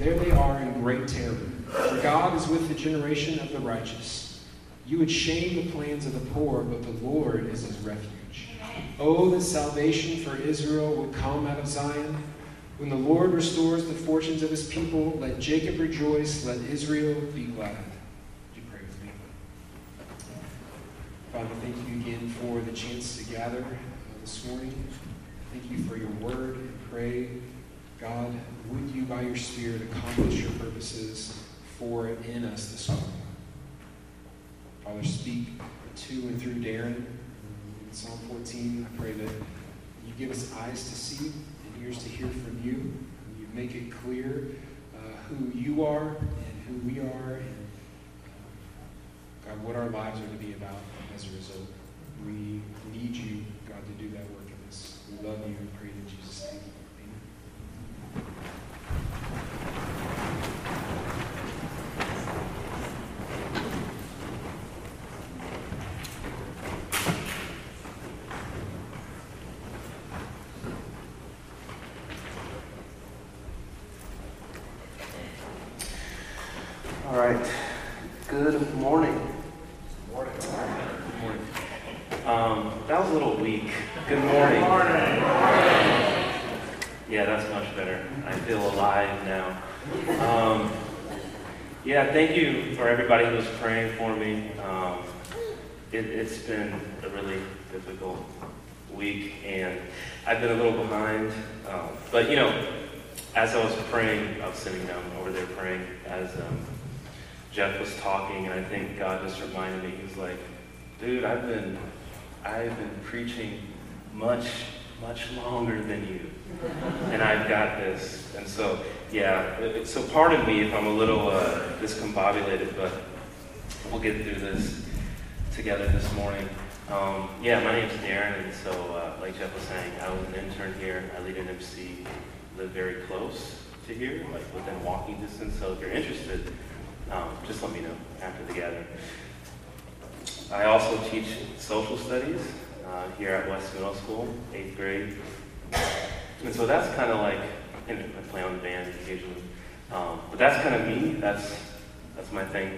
There they are in great terror. For God is with the generation of the righteous. You would shame the plans of the poor, but the Lord is his refuge. Oh, that salvation for Israel would come out of Zion. When the Lord restores the fortunes of his people, let Jacob rejoice, let Israel be glad. Would you pray with me? Father, thank you again for the chance to gather this morning. Thank you for your word and pray, God, would you by your Spirit accomplish your purposes for and in us this morning? Father, speak to and through Darren in Psalm 14. I pray that you give us eyes to see and ears to hear from you. And you make it clear uh, who you are and who we are and uh, God, what our lives are to be about as a result. We need you, God, to do that work in us. We love you and pray in Jesus' name. All right. Good morning. Morning. Good morning. Um, that was a little weak. Good morning. Yeah, that's much better. I feel alive now. Um, yeah, thank you for everybody who's praying for me. Um, it, it's been a really difficult week, and I've been a little behind. Um, but you know, as I was praying, I was sitting down over there praying as um, Jeff was talking, and I think God just reminded me. He was like, "Dude, I've been, I've been preaching much, much longer than you, and I've got this." And so, yeah. it- So, pardon me if I'm a little uh, discombobulated, but we'll get through this together this morning. Um, yeah, my name's Darren, and so, uh, like Jeff was saying, I was an intern here. I lead an MC, live very close to here, like within walking distance. So, if you're interested, um, just let me know after the gathering. I also teach social studies uh, here at West Middle School, eighth grade. And so that's kind of like, you know, I play on the band occasionally. Um, but that's kind of me. That's, that's my thing.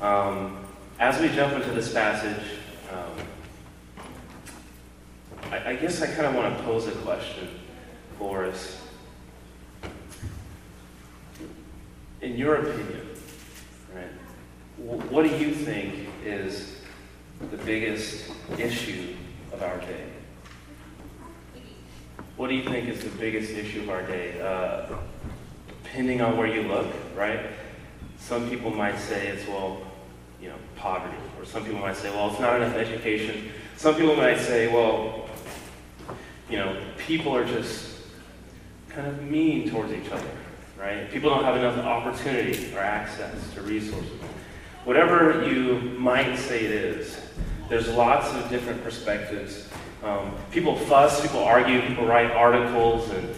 Um, as we jump into this passage, um, I, I guess I kind of want to pose a question for us. In your opinion, right, wh- what do you think is the biggest issue of our day? What do you think is the biggest issue of our day? Uh, depending on where you look, right? Some people might say it's, well, you know, poverty. Or some people might say, well, it's not enough education. Some people might say, well, you know, people are just kind of mean towards each other, right? People don't have enough opportunity or access to resources. Whatever you might say it is, there's lots of different perspectives. Um, people fuss, people argue, people write articles and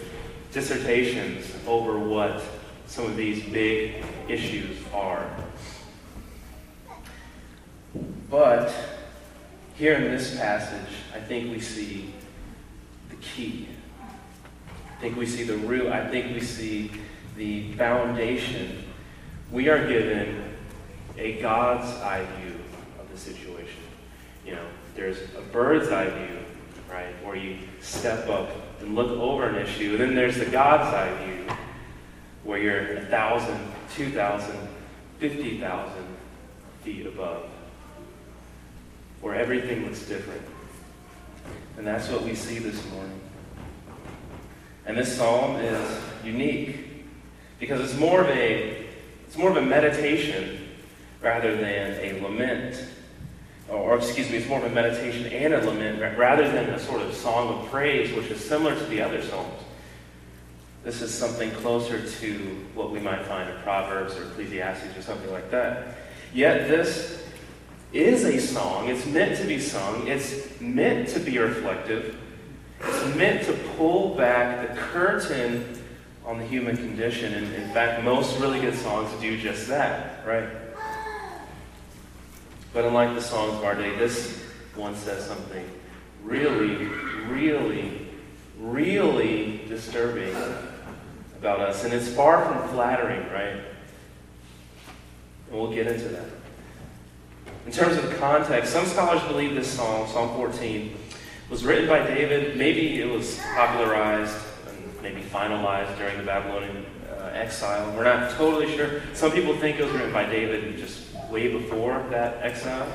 dissertations over what some of these big issues are. But here in this passage, I think we see the key. I think we see the root. I think we see the foundation. We are given a God's eye view of the situation. You know, there's a bird's eye view, right, where you step up and look over an issue. And then there's the God's eye view, where you're a thousand, two thousand, fifty thousand feet above, where everything looks different. And that's what we see this morning. And this psalm is unique because it's more of a it's more of a meditation rather than a lament. Or, excuse me, it's more of a meditation and a lament rather than a sort of song of praise, which is similar to the other psalms. This is something closer to what we might find in Proverbs or Ecclesiastes or something like that. Yet this is a song. It's meant to be sung. It's meant to be reflective. It's meant to pull back the curtain on the human condition. And in fact, most really good songs do just that, right? But unlike the songs of our day, this one says something really, really, really disturbing about us, and it's far from flattering, right? And we'll get into that. In terms of context, some scholars believe this psalm, Psalm 14, was written by David. Maybe it was popularized and maybe finalized during the Babylonian uh, exile. We're not totally sure. Some people think it was written by David and just way before that exile.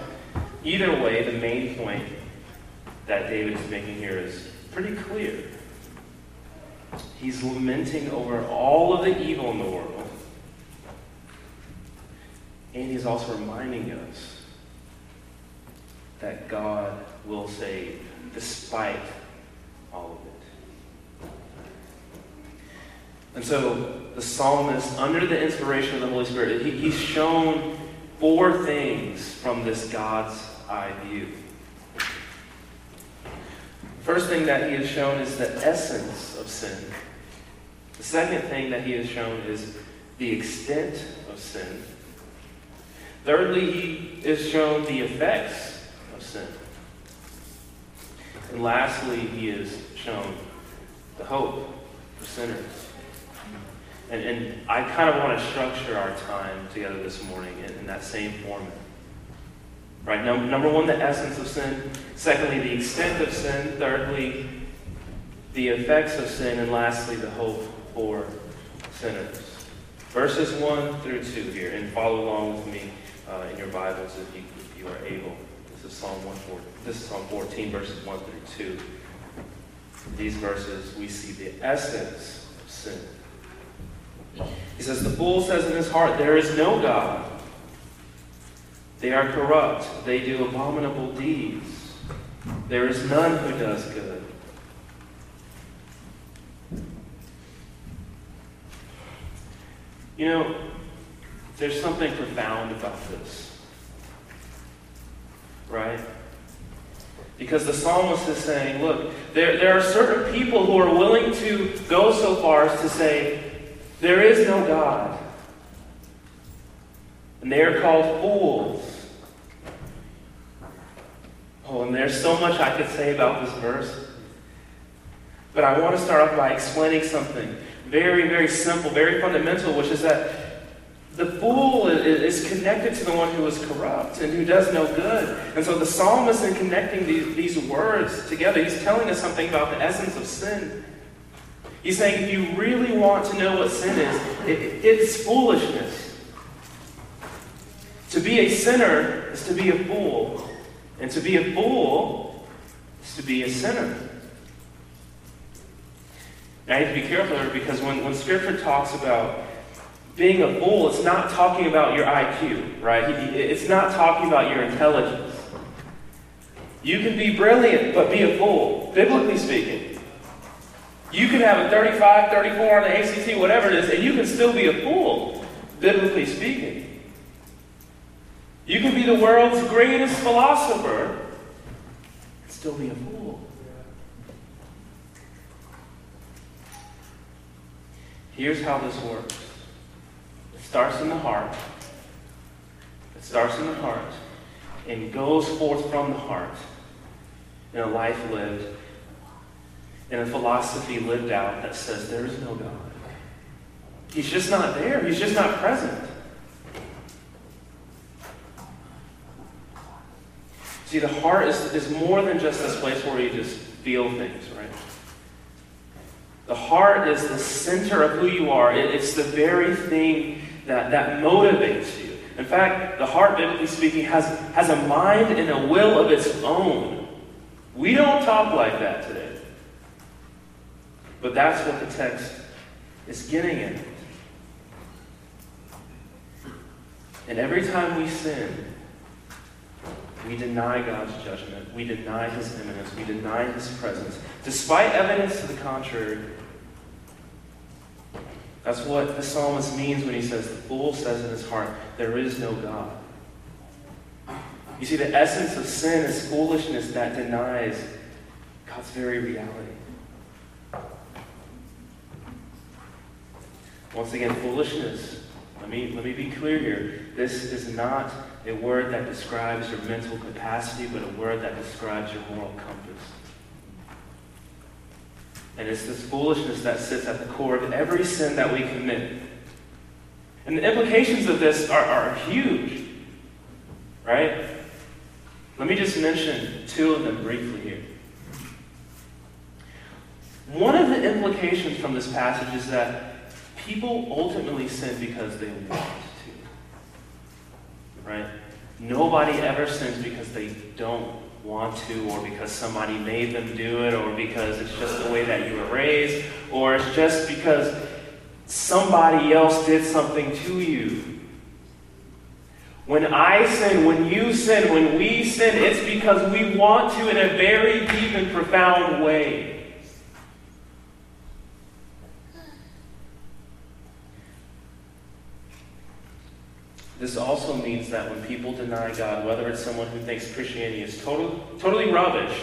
Either way, the main point that David is making here is pretty clear. He's lamenting over all of the evil in the world. And he's also reminding us that God will save despite all of it. And so the psalmist, under the inspiration of the Holy Spirit, he, he's shown four things from this God's eye view. First thing that he has shown is the essence of sin. The second thing that he has shown is the extent of sin. Thirdly, he has shown the effects of sin. And lastly, he has shown the hope for sinners. And, and I kind of want to structure our time together this morning in, in that same format. Right? Number, number one, the essence of sin. Secondly, the extent of sin. Thirdly, the effects of sin. And lastly, the hope for sinners. Verses 1 through 2 here. And follow along with me uh, in your Bibles if you, if you are able. This is Psalm 1, this is Psalm 14, verses 1 through 2. In these verses, we see the essence of sin. He says, The fool says in his heart, There is no God. They are corrupt. They do abominable deeds. There is none who does good. You know, there's something profound about this. Right? Because the psalmist is saying, look, there, there are certain people who are willing to go so far as to say, there is no God. And they are called fools. Oh, and there's so much I could say about this verse. But I want to start off by explaining something very, very simple, very fundamental, which is that the fool is connected to the one who is corrupt and who does no good. And so the psalmist, in connecting these, these words together, he's telling us something about the essence of sin. He's saying if you really want to know what sin is, it, it's foolishness. To be a sinner is to be a fool. And to be a fool is to be a sinner. Now, I have to be careful here because when, when Scripture talks about being a fool, it's not talking about your IQ, right? It's not talking about your intelligence. You can be brilliant, but be a fool, biblically speaking. You can have a 35, 34 on the ACT, whatever it is, and you can still be a fool, biblically speaking. You can be the world's greatest philosopher and still be a fool. Here's how this works it starts in the heart. It starts in the heart and goes forth from the heart in a life lived, in a philosophy lived out that says there is no God. He's just not there, He's just not present. See, the heart is, is more than just this place where you just feel things, right? The heart is the center of who you are. It, it's the very thing that, that motivates you. In fact, the heart, biblically speaking, has, has a mind and a will of its own. We don't talk like that today. But that's what the text is getting at. And every time we sin, we deny God's judgment. We deny His immanence. We deny His presence, despite evidence to the contrary. That's what the psalmist means when he says, The fool says in his heart, There is no God. You see, the essence of sin is foolishness that denies God's very reality. Once again, foolishness. Let me, let me be clear here. This is not a word that describes your mental capacity, but a word that describes your moral compass. And it's this foolishness that sits at the core of every sin that we commit. And the implications of this are, are huge, right? Let me just mention two of them briefly here. One of the implications from this passage is that people ultimately sin because they want to. Right? Nobody ever sins because they don't want to, or because somebody made them do it, or because it's just the way that you were raised, or it's just because somebody else did something to you. When I sin, when you sin, when we sin, it's because we want to in a very deep and profound way. This also means that when people deny God, whether it's someone who thinks Christianity is total, totally rubbish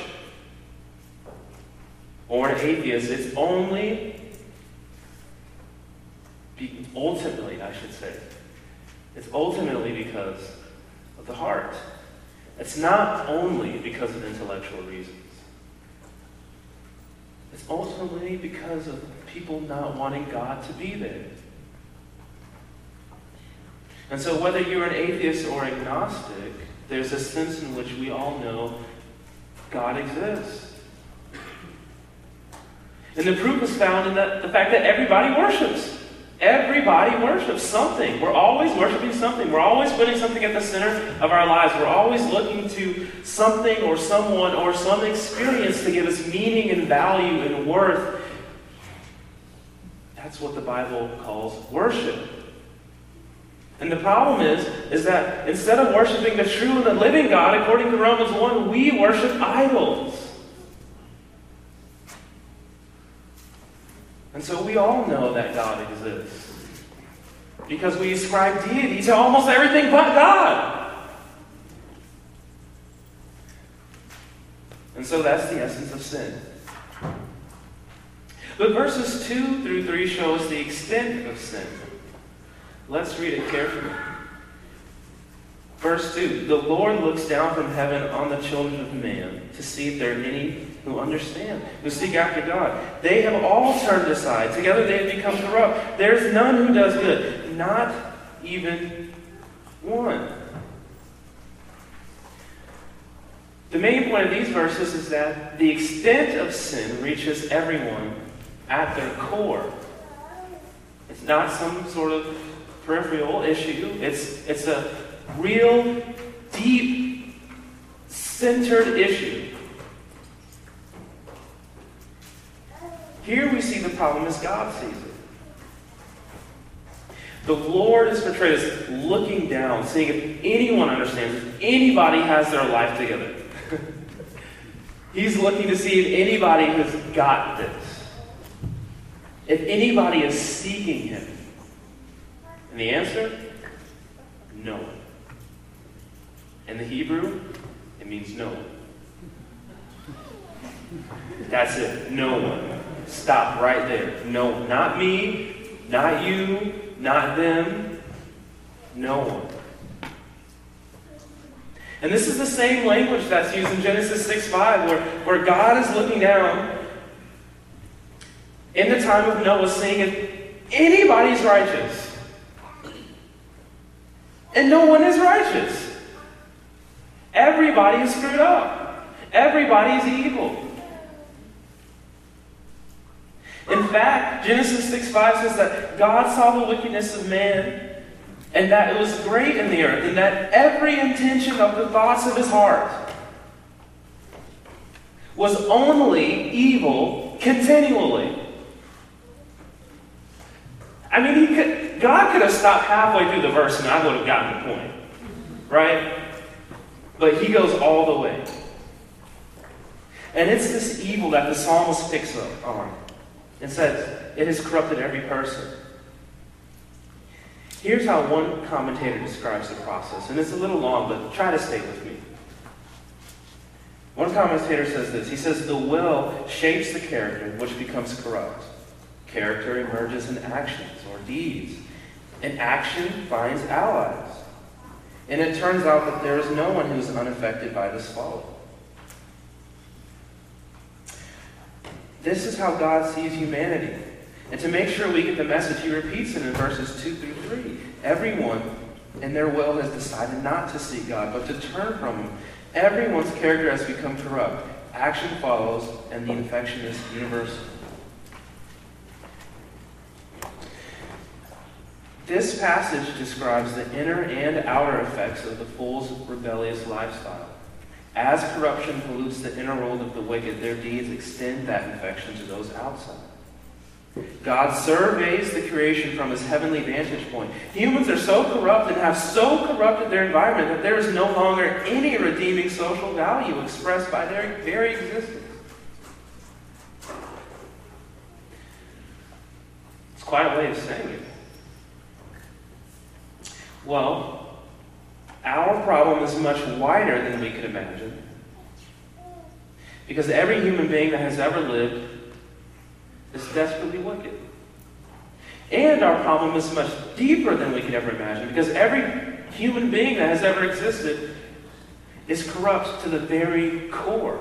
or an atheist, it's only, be, ultimately, I should say, it's ultimately because of the heart. It's not only because of intellectual reasons. It's ultimately because of people not wanting God to be there. And so, whether you're an atheist or agnostic, there's a sense in which we all know God exists. And the proof is found in the, the fact that everybody worships. Everybody worships something. We're always worshiping something. We're always putting something at the center of our lives. We're always looking to something or someone or some experience to give us meaning and value and worth. That's what the Bible calls worship. And the problem is, is that instead of worshiping the true and the living God, according to Romans 1, we worship idols. And so we all know that God exists. Because we ascribe deity to almost everything but God. And so that's the essence of sin. But verses 2 through 3 show us the extent of sin. Let's read it carefully. Verse 2 The Lord looks down from heaven on the children of man to see if there are any who understand, who seek after God. They have all turned aside. Together they have become corrupt. There's none who does good, not even one. The main point of these verses is that the extent of sin reaches everyone at their core. It's not some sort of peripheral issue. It's, it's a real, deep, centered issue. Here we see the problem as God sees it. The Lord is portrayed as looking down, seeing if anyone understands, if anybody has their life together. He's looking to see if anybody has got this. If anybody is seeking Him. And the answer? No one. In the Hebrew, it means no one. That's it. No one. Stop right there. No, not me, not you, not them. No one. And this is the same language that's used in Genesis 6 5, where, where God is looking down in the time of Noah, seeing if anybody's righteous. And no one is righteous. Everybody is screwed up. Everybody is evil. In fact, Genesis 6 5 says that God saw the wickedness of man and that it was great in the earth, and that every intention of the thoughts of his heart was only evil continually. I mean, he could, God could have stopped halfway through the verse and I would have gotten the point. Right? But he goes all the way. And it's this evil that the psalmist picks up on and says, it has corrupted every person. Here's how one commentator describes the process, and it's a little long, but try to stay with me. One commentator says this He says, The will shapes the character, which becomes corrupt. Character emerges in actions or deeds, and action finds allies. And it turns out that there is no one who is unaffected by this fall. This is how God sees humanity. And to make sure we get the message, he repeats it in verses 2 through 3. Everyone in their will has decided not to seek God, but to turn from him. Everyone's character has become corrupt. Action follows, and the infection is universal. This passage describes the inner and outer effects of the fool's rebellious lifestyle. As corruption pollutes the inner world of the wicked, their deeds extend that infection to those outside. God surveys the creation from his heavenly vantage point. Humans are so corrupt and have so corrupted their environment that there is no longer any redeeming social value expressed by their very existence. It's quite a way of saying it. Well, our problem is much wider than we could imagine. Because every human being that has ever lived is desperately wicked. And our problem is much deeper than we could ever imagine. Because every human being that has ever existed is corrupt to the very core.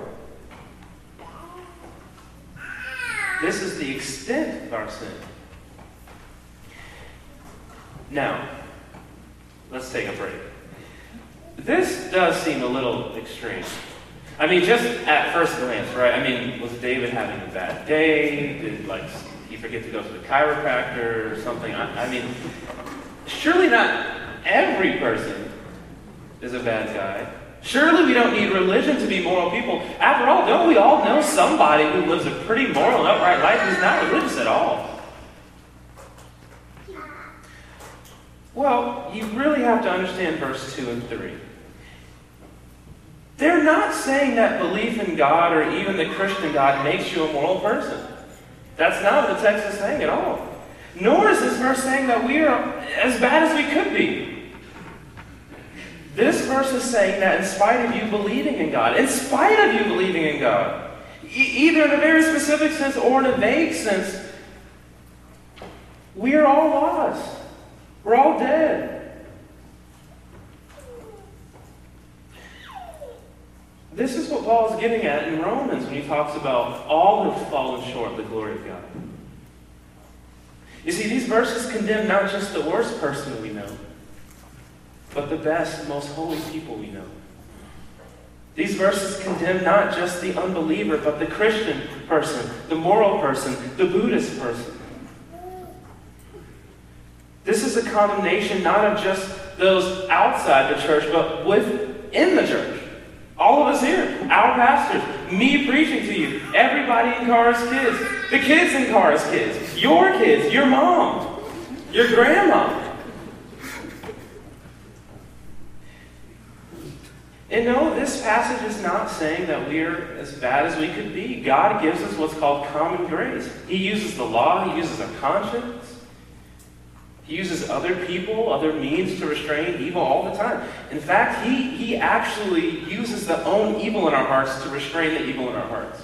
This is the extent of our sin. Now, let's take a break. This does seem a little extreme. I mean, just at first glance, right? I mean, was David having a bad day? Did like he forget to go to the chiropractor or something? I, I mean, surely not every person is a bad guy. Surely we don't need religion to be moral people. After all, don't we all know somebody who lives a pretty moral and upright life who's not religious at all? Well, you really have to understand verse 2 and 3. They're not saying that belief in God or even the Christian God makes you a moral person. That's not what the text is saying at all. Nor is this verse saying that we are as bad as we could be. This verse is saying that in spite of you believing in God, in spite of you believing in God, either in a very specific sense or in a vague sense, we are all lost. We're all dead. This is what Paul is getting at in Romans when he talks about all have fallen short of the glory of God. You see, these verses condemn not just the worst person we know, but the best, most holy people we know. These verses condemn not just the unbeliever, but the Christian person, the moral person, the Buddhist person. This is a condemnation not of just those outside the church, but within the church. All of us here, our pastors, me preaching to you, everybody in Cars Kids, the kids in Cars Kids, your kids, your mom, your grandma. And no, this passage is not saying that we're as bad as we could be. God gives us what's called common grace. He uses the law, He uses our conscience. He uses other people, other means to restrain evil all the time. In fact, he, he actually uses the own evil in our hearts to restrain the evil in our hearts.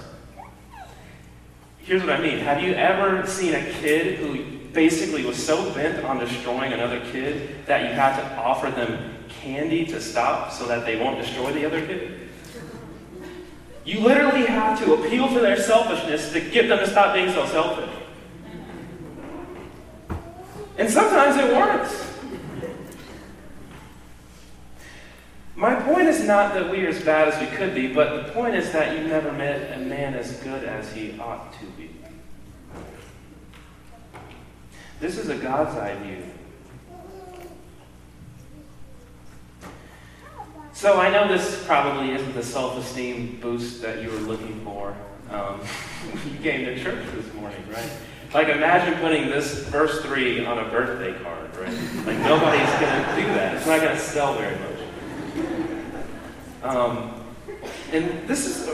Here's what I mean. Have you ever seen a kid who basically was so bent on destroying another kid that you had to offer them candy to stop so that they won't destroy the other kid? You literally have to appeal to their selfishness to get them to stop being so selfish. And sometimes it works. My point is not that we are as bad as we could be, but the point is that you've never met a man as good as he ought to be. This is a God's eye view. So I know this probably isn't the self-esteem boost that you were looking for. Um, you came to church this morning, right? Like imagine putting this verse 3 on a birthday card, right? Like nobody's going to do that. It's not going to sell very much. Um, and this is,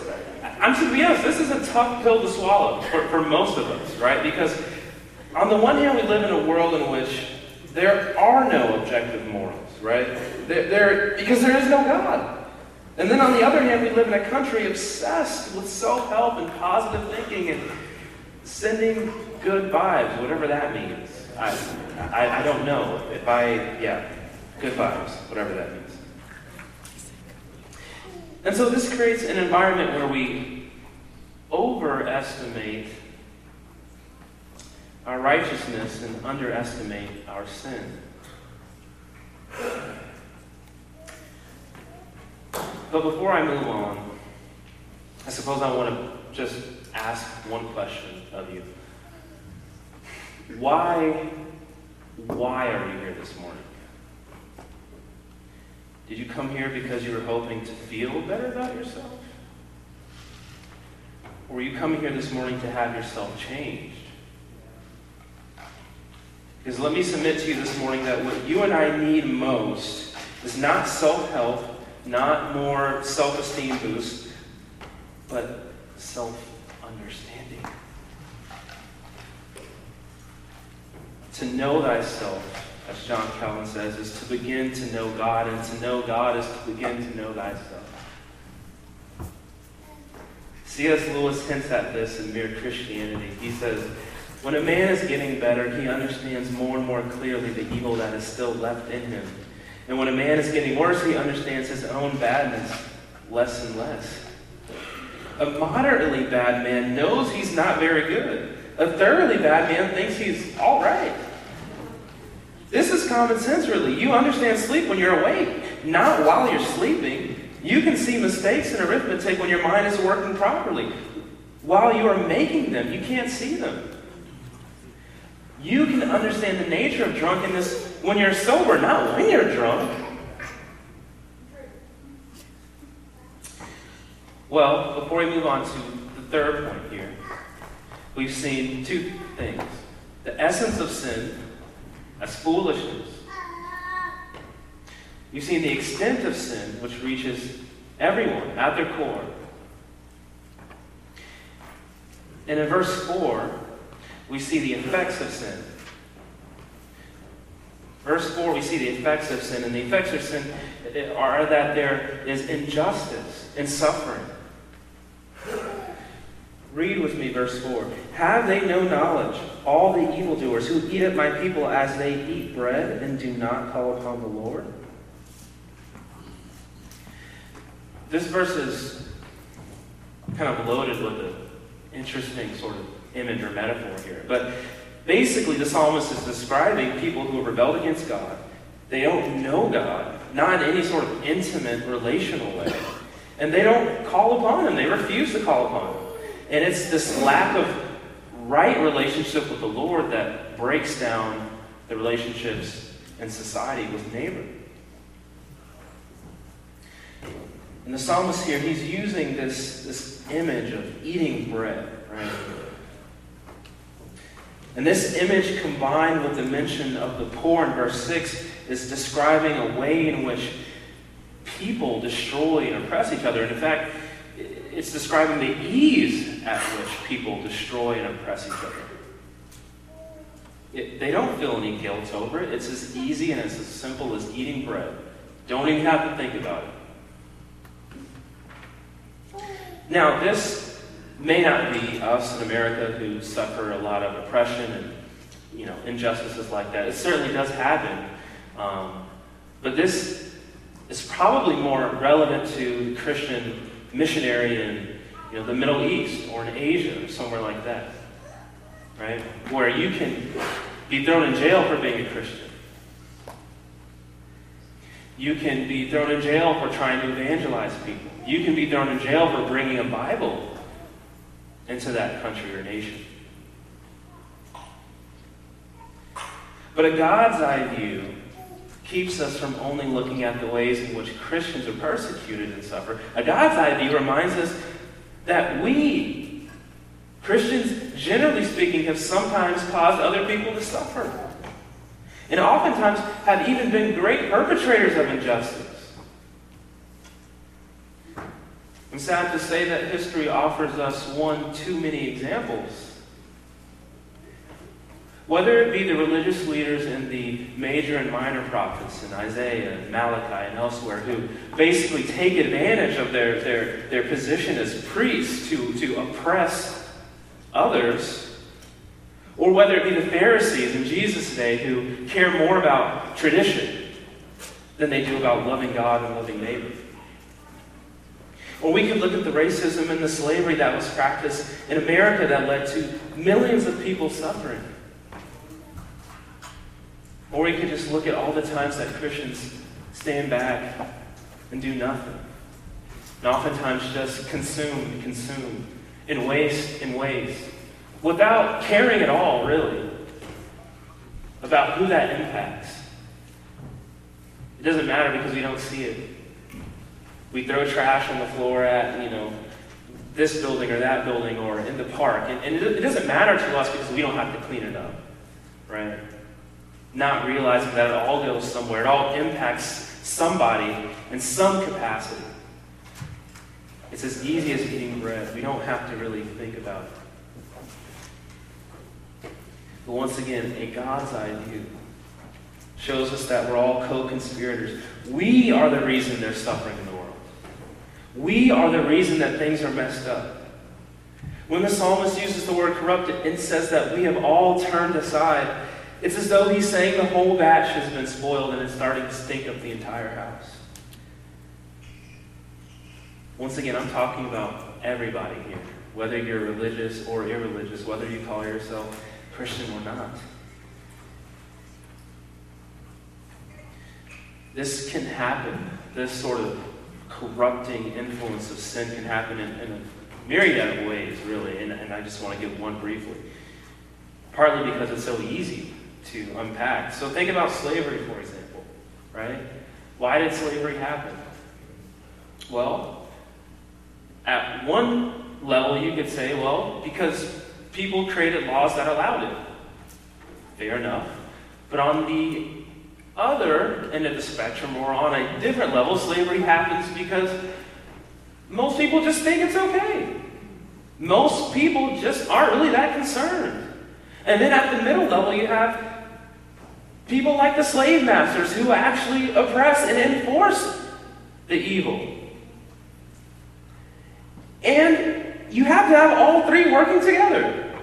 I'm to be honest, this is a tough pill to swallow for, for most of us, right? Because on the one hand, we live in a world in which there are no objective morals, right? There, there, because there is no God. And then on the other hand, we live in a country obsessed with self-help and positive thinking and sending good vibes, whatever that means. I, I, I don't know. If I, yeah, good vibes, whatever that means. And so this creates an environment where we overestimate our righteousness and underestimate our sin. But before I move on, I suppose I want to just ask one question of you. Why, why are you here this morning? Did you come here because you were hoping to feel better about yourself? Or were you coming here this morning to have yourself changed? Because let me submit to you this morning that what you and I need most is not self help, not more self esteem boost, but self To know thyself, as John Calvin says, is to begin to know God, and to know God is to begin to know thyself. C.S. Lewis hints at this in Mere Christianity. He says, When a man is getting better, he understands more and more clearly the evil that is still left in him. And when a man is getting worse, he understands his own badness less and less. A moderately bad man knows he's not very good. A thoroughly bad man thinks he's all right. This is common sense, really. You understand sleep when you're awake, not while you're sleeping. You can see mistakes in arithmetic when your mind is working properly. While you are making them, you can't see them. You can understand the nature of drunkenness when you're sober, not when you're drunk. Well, before we move on to the third point here, we've seen two things the essence of sin as foolishness. You see, the extent of sin, which reaches everyone at their core. And in verse 4, we see the effects of sin. Verse 4, we see the effects of sin. And the effects of sin are that there is injustice and suffering. Read with me verse 4. Have they no knowledge, all the evildoers who eat up my people as they eat bread and do not call upon the Lord? This verse is kind of loaded with an interesting sort of image or metaphor here. But basically, the psalmist is describing people who have rebelled against God. They don't know God, not in any sort of intimate relational way. And they don't call upon Him, they refuse to call upon Him. And it's this lack of right relationship with the Lord that breaks down the relationships in society with neighbor. And the psalmist here, he's using this, this image of eating bread, right? And this image combined with the mention of the poor in verse 6 is describing a way in which people destroy and oppress each other. And in fact, it's describing the ease at which people destroy and oppress each other. It, they don't feel any guilt over it. It's as easy and it's as simple as eating bread. Don't even have to think about it. Now, this may not be us in America who suffer a lot of oppression and you know injustices like that. It certainly does happen, um, but this is probably more relevant to Christian missionary in you know, the Middle East or in Asia or somewhere like that, right? Where you can be thrown in jail for being a Christian. You can be thrown in jail for trying to evangelize people. You can be thrown in jail for bringing a Bible into that country or nation. But a God's eye view keeps us from only looking at the ways in which Christians are persecuted and suffer. A God's eye view reminds us that we, Christians, generally speaking, have sometimes caused other people to suffer. And oftentimes have even been great perpetrators of injustice. I'm sad to say that history offers us one too many examples whether it be the religious leaders and the major and minor prophets in Isaiah and Malachi and elsewhere who basically take advantage of their, their, their position as priests to, to oppress others, or whether it be the Pharisees in Jesus' day who care more about tradition than they do about loving God and loving neighbor. Or we could look at the racism and the slavery that was practiced in America that led to millions of people suffering. Or we could just look at all the times that Christians stand back and do nothing. And oftentimes just consume, and consume, and waste, and waste, without caring at all, really, about who that impacts. It doesn't matter because we don't see it. We throw trash on the floor at, you know, this building or that building or in the park. And, and it, it doesn't matter to us because we don't have to clean it up, right? Not realizing that it all goes somewhere. It all impacts somebody in some capacity. It's as easy as eating bread. We don't have to really think about it. But once again, a God's eye view shows us that we're all co conspirators. We are the reason there's suffering in the world. We are the reason that things are messed up. When the psalmist uses the word corrupted and says that we have all turned aside, it's as though he's saying the whole batch has been spoiled and it's starting to stink up the entire house. Once again, I'm talking about everybody here, whether you're religious or irreligious, whether you call yourself Christian or not. This can happen, this sort of corrupting influence of sin can happen in, in a myriad of ways, really, and, and I just want to give one briefly. Partly because it's so easy to unpack. So think about slavery, for example, right? Why did slavery happen? Well, at one level, you could say, well, because people created laws that allowed it. Fair enough. But on the other end of the spectrum, or on a different level, slavery happens because most people just think it's okay. Most people just aren't really that concerned. And then at the middle level, you have people like the slave masters who actually oppress and enforce the evil. And you have to have all three working together.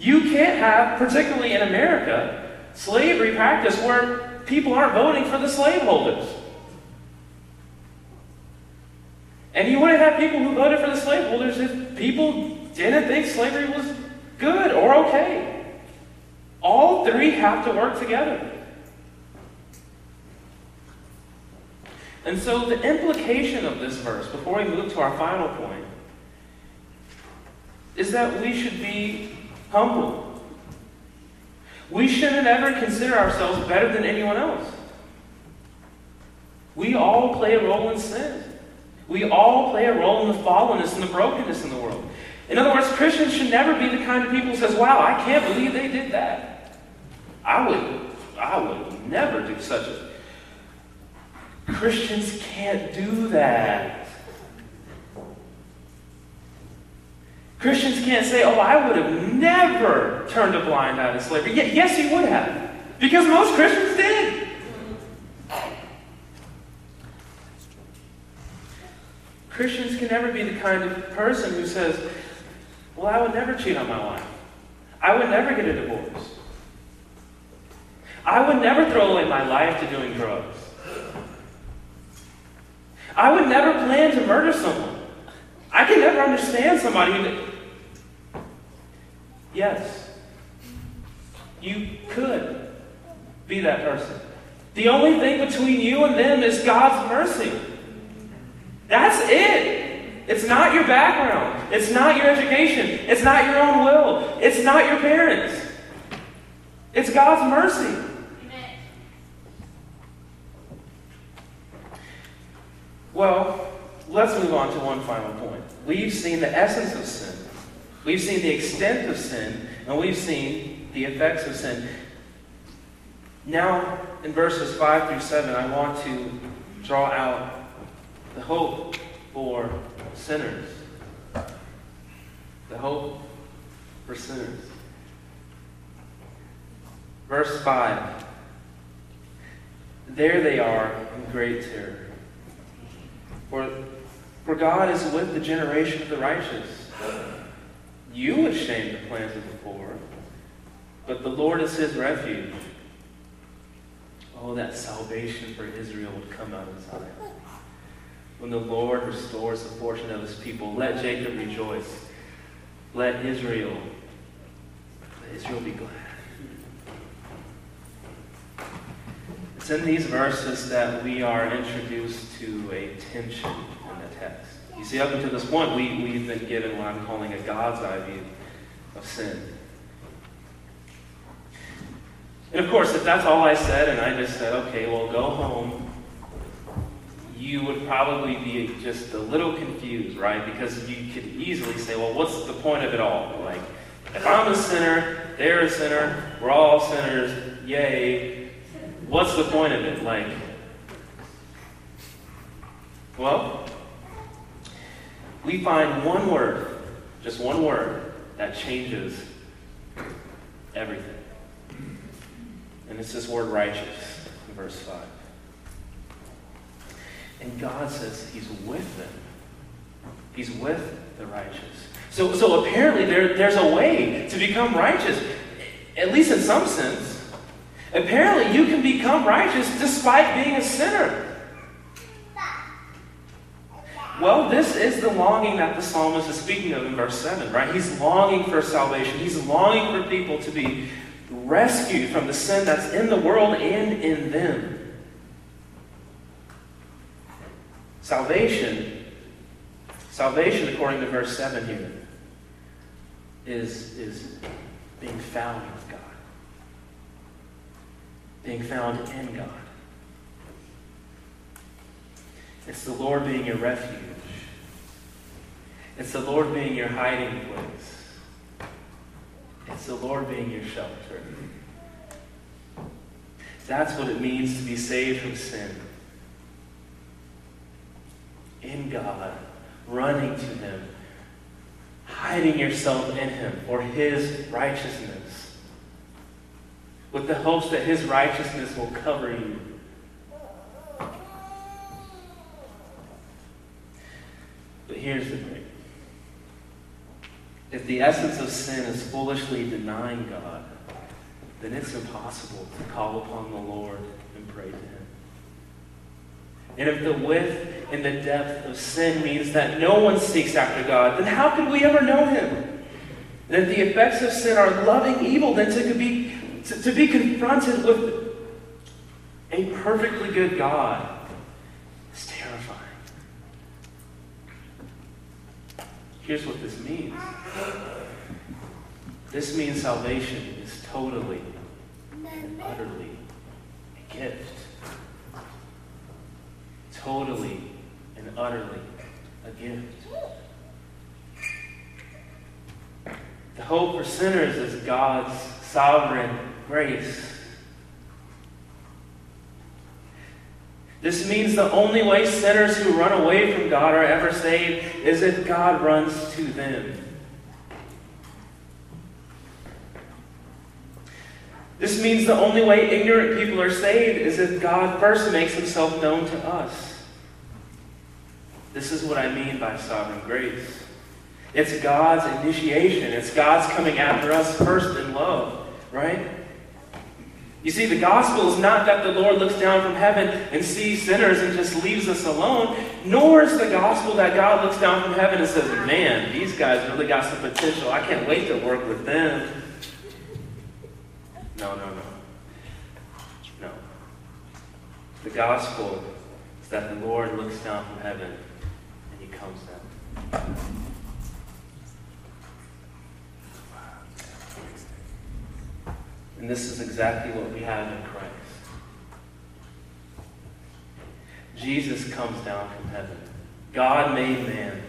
You can't have, particularly in America, slavery practice where people aren't voting for the slaveholders. And you wouldn't have people who voted for the slaveholders if people didn't think slavery was good or okay. All three have to work together. And so, the implication of this verse, before we move to our final point, is that we should be humble we shouldn't ever consider ourselves better than anyone else. We all play a role in sin. We all play a role in the fallenness and the brokenness in the world. In other words, Christians should never be the kind of people who says, "Wow, I can't believe they did that." I would, I would never do such a. Christians can't do that. Christians can't say, oh, I would have never turned a blind eye to slavery. Yes, you would have. Because most Christians did. Christians can never be the kind of person who says, well, I would never cheat on my wife. I would never get a divorce. I would never throw away my life to doing drugs. I would never plan to murder someone. I can never understand somebody who. Yes, you could be that person. The only thing between you and them is God's mercy. That's it. It's not your background. It's not your education. It's not your own will. It's not your parents. It's God's mercy. Well, let's move on to one final point. We've seen the essence of sin, we've seen the extent of sin, and we've seen the effects of sin. Now, in verses 5 through 7, I want to draw out the hope for sinners. The hope for sinners. Verse 5 There they are in great terror. For for God is with the generation of the righteous. You would shame the plans of the poor, but the Lord is his refuge. Oh, that salvation for Israel would come out of Zion. when the Lord restores the fortune of his people. Let Jacob rejoice. Let Israel, let Israel be glad. It's in these verses that we are introduced to a tension in the text. You see, up until this point, we, we've been given what I'm calling a God's eye view of sin. And of course, if that's all I said and I just said, okay, well, go home, you would probably be just a little confused, right? Because you could easily say, well, what's the point of it all? Like, if I'm a sinner, they're a sinner, we're all sinners, yay. What's the point of it? Like, well, we find one word, just one word, that changes everything. And it's this word righteous in verse 5. And God says he's with them. He's with the righteous. So, so apparently there, there's a way to become righteous, at least in some sense. Apparently you can become righteous despite being a sinner. Well, this is the longing that the psalmist is speaking of in verse 7, right? He's longing for salvation. He's longing for people to be rescued from the sin that's in the world and in them. Salvation, salvation, according to verse 7 here, is, is being found with God, being found in God. It's the Lord being your refuge. It's the Lord being your hiding place. It's the Lord being your shelter. That's what it means to be saved from sin in God, running to Him, hiding yourself in Him for His righteousness, with the hopes that His righteousness will cover you. But here's the thing. If the essence of sin is foolishly denying God, then it's impossible to call upon the Lord and pray to Him. And if the width and the depth of sin means that no one seeks after God, then how could we ever know Him? And if the effects of sin are loving evil, then to be, to, to be confronted with a perfectly good God is terrifying. Here's what this means this means salvation is totally and utterly a gift totally and utterly a gift. The hope for sinners is God's sovereign grace. This means the only way sinners who run away from God are ever saved is if God runs to them. This means the only way ignorant people are saved is if God first makes himself known to us. This is what I mean by sovereign grace. It's God's initiation. It's God's coming after us first in love, right? You see, the gospel is not that the Lord looks down from heaven and sees sinners and just leaves us alone, nor is the gospel that God looks down from heaven and says, Man, these guys really got some potential. I can't wait to work with them. No, no, no. No. The gospel is that the Lord looks down from heaven and he comes down. And this is exactly what we have in Christ. Jesus comes down from heaven. God made man.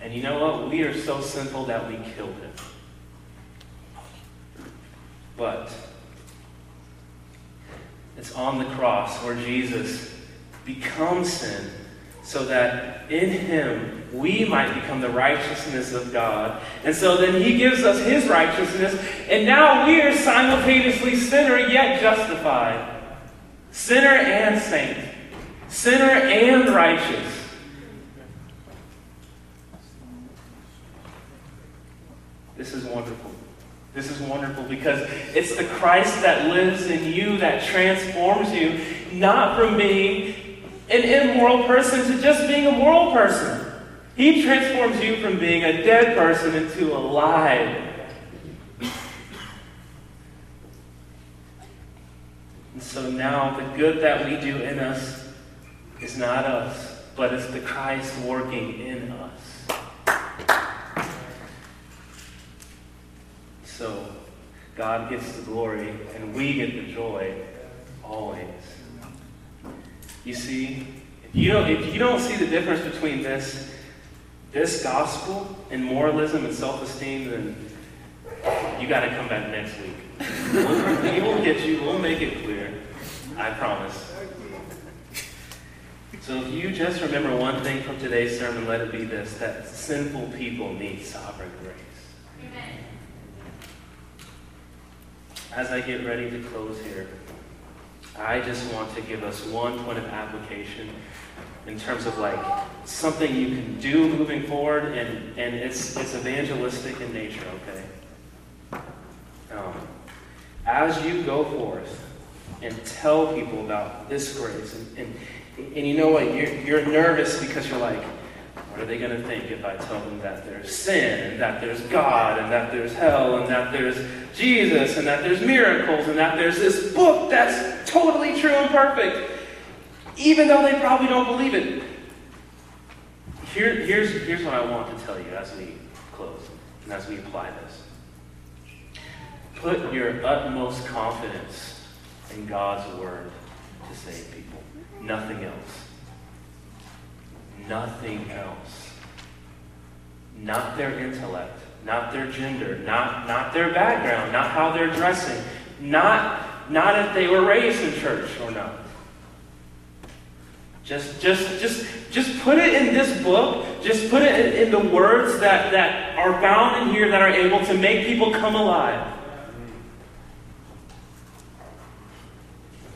And you know what? We are so sinful that we killed him. But it's on the cross where Jesus becomes sin so that in him we might become the righteousness of God. And so then he gives us his righteousness, and now we are simultaneously sinner yet justified. Sinner and saint. Sinner and righteous. This is wonderful. This is wonderful because it's the Christ that lives in you that transforms you, not from being an immoral person to just being a moral person. He transforms you from being a dead person into alive. And so now the good that we do in us is not us, but it's the Christ working in us. So God gets the glory and we get the joy always. You see, if you don't, if you don't see the difference between this, this gospel and moralism and self-esteem, then you got to come back next week. we will get you. We'll make it clear. I promise. So if you just remember one thing from today's sermon, let it be this: that sinful people need sovereign grace. Amen. As I get ready to close here. I just want to give us one point of application in terms of like something you can do moving forward, and, and it's, it's evangelistic in nature, okay? Um, as you go forth and tell people about this grace, and, and, and you know what, you're, you're nervous because you're like, what are they going to think if I tell them that there's sin, and that there's God, and that there's hell, and that there's Jesus, and that there's miracles, and that there's this book that's totally true and perfect, even though they probably don't believe it? Here, here's, here's what I want to tell you as we close and as we apply this. Put your utmost confidence in God's word to save people, nothing else nothing else. Not their intellect, not their gender, not, not their background, not how they're dressing, not, not if they were raised in church or not. Just, just, just, just put it in this book. Just put it in, in the words that, that are found in here that are able to make people come alive.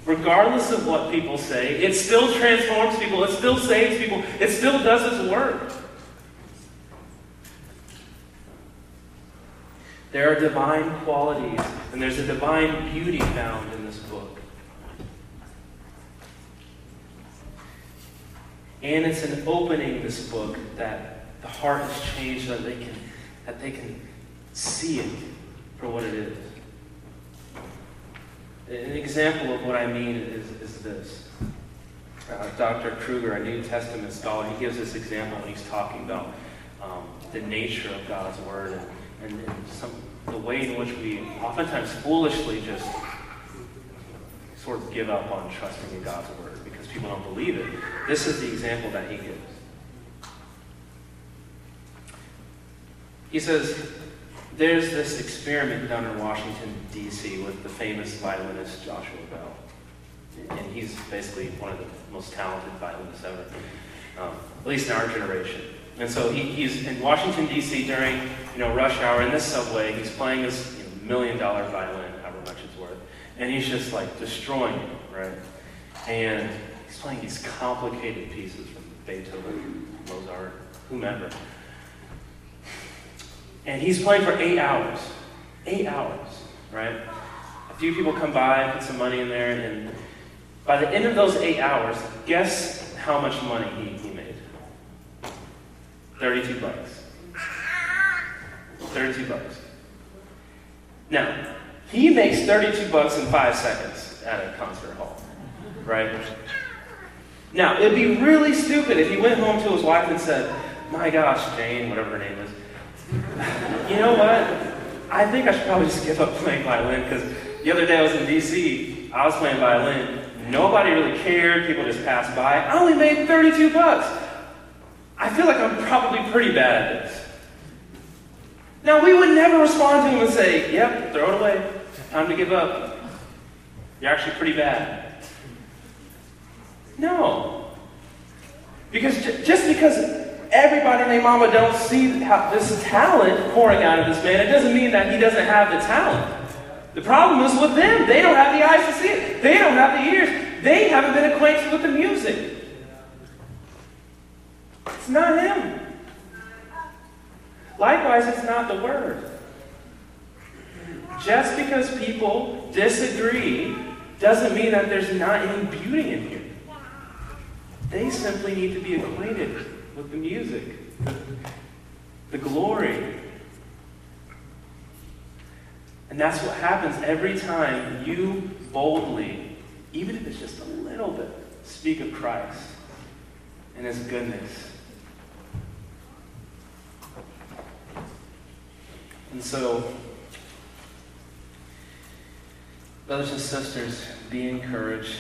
regardless of what people say. It still transforms people, it still saves people, it still does its work. There are divine qualities, and there's a divine beauty found in this book. And it's an opening this book that the heart is changed that they can that they can see it for what it is. An example of what I mean is, is this. Uh, Dr. Kruger, a New Testament scholar, he gives this example when he's talking about um, the nature of God's Word and, and, and some, the way in which we oftentimes foolishly just sort of give up on trusting in God's Word people don't believe it. This is the example that he gives. He says, there's this experiment done in Washington, D.C. with the famous violinist Joshua Bell. And he's basically one of the most talented violinists ever, um, at least in our generation. And so he, he's in Washington, D.C. during you know, rush hour in this subway. He's playing this you know, million dollar violin, however much it's worth. And he's just like destroying it, right? And he's playing these complicated pieces from Beethoven, Mozart, whomever. And he's playing for eight hours. Eight hours, right? A few people come by, put some money in there, and by the end of those eight hours, guess how much money he, he made? 32 bucks. 32 bucks. Now, he makes 32 bucks in five seconds at a concert hall, right? Now, it'd be really stupid if he went home to his wife and said, My gosh, Jane, whatever her name is, you know what? I think I should probably just give up playing violin because the other day I was in DC, I was playing violin. Nobody really cared. People just passed by. I only made 32 bucks. I feel like I'm probably pretty bad at this. Now, we would never respond to him and say, yep, throw it away. Time to give up. You're actually pretty bad. No. Because just because everybody named Mama don't see how, this talent pouring out of this man, it doesn't mean that he doesn't have the talent. The problem is with them. They don't have the eyes to see it. They don't have the ears. They haven't been acquainted with the music. It's not him. Likewise, it's not the word. Just because people disagree doesn't mean that there's not any beauty in here. They simply need to be acquainted with the music, the, glory. And that's what happens every time you boldly, even if it's just a little bit, speak of Christ and His goodness. And so, brothers and sisters, be encouraged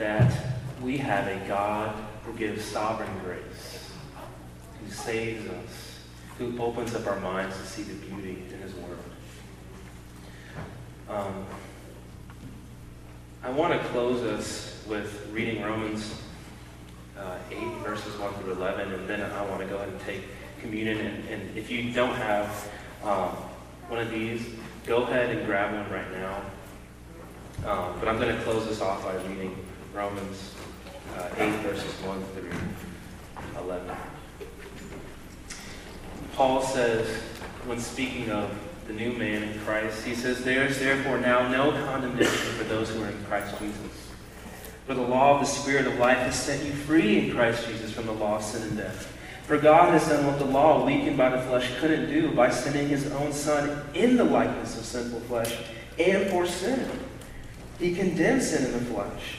that we have a God who gives sovereign grace, who saves us, who opens up our minds to see the beauty in His Word. Um, I want to close us with reading Romans uh, 8, verses 1 through 11, and then I want to go ahead and take communion. And, and if you don't have um, one of these, go ahead and grab one right now. Um, but I'm going to close this off by reading Romans uh, 8, verses 1 through 11. Paul says, when speaking of the new man in Christ, he says, There is therefore now no condemnation for those who are in Christ Jesus. For the law of the Spirit of life has set you free in Christ Jesus from the law of sin and death. For God has done what the law, weakened by the flesh, couldn't do by sending his own Son in the likeness of sinful flesh and for sin. He condemned sin in the flesh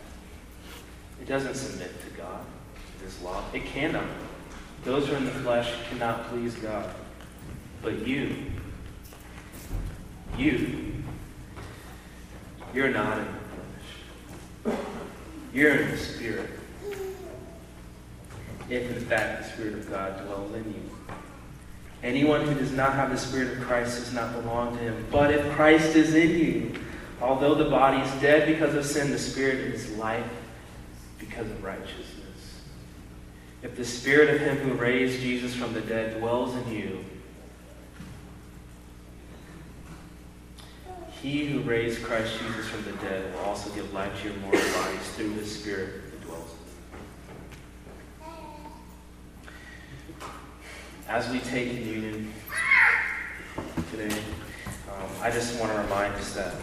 It doesn't submit to God, His law. It cannot. Those who are in the flesh cannot please God. But you, you, you're not in the flesh. You're in the Spirit. If in fact the Spirit of God dwells in you. Anyone who does not have the Spirit of Christ does not belong to him. But if Christ is in you, although the body is dead because of sin, the Spirit is life because of righteousness. If the Spirit of Him who raised Jesus from the dead dwells in you, He who raised Christ Jesus from the dead will also give life to your mortal bodies through His Spirit that dwells in you. As we take communion today, um, I just want to remind us that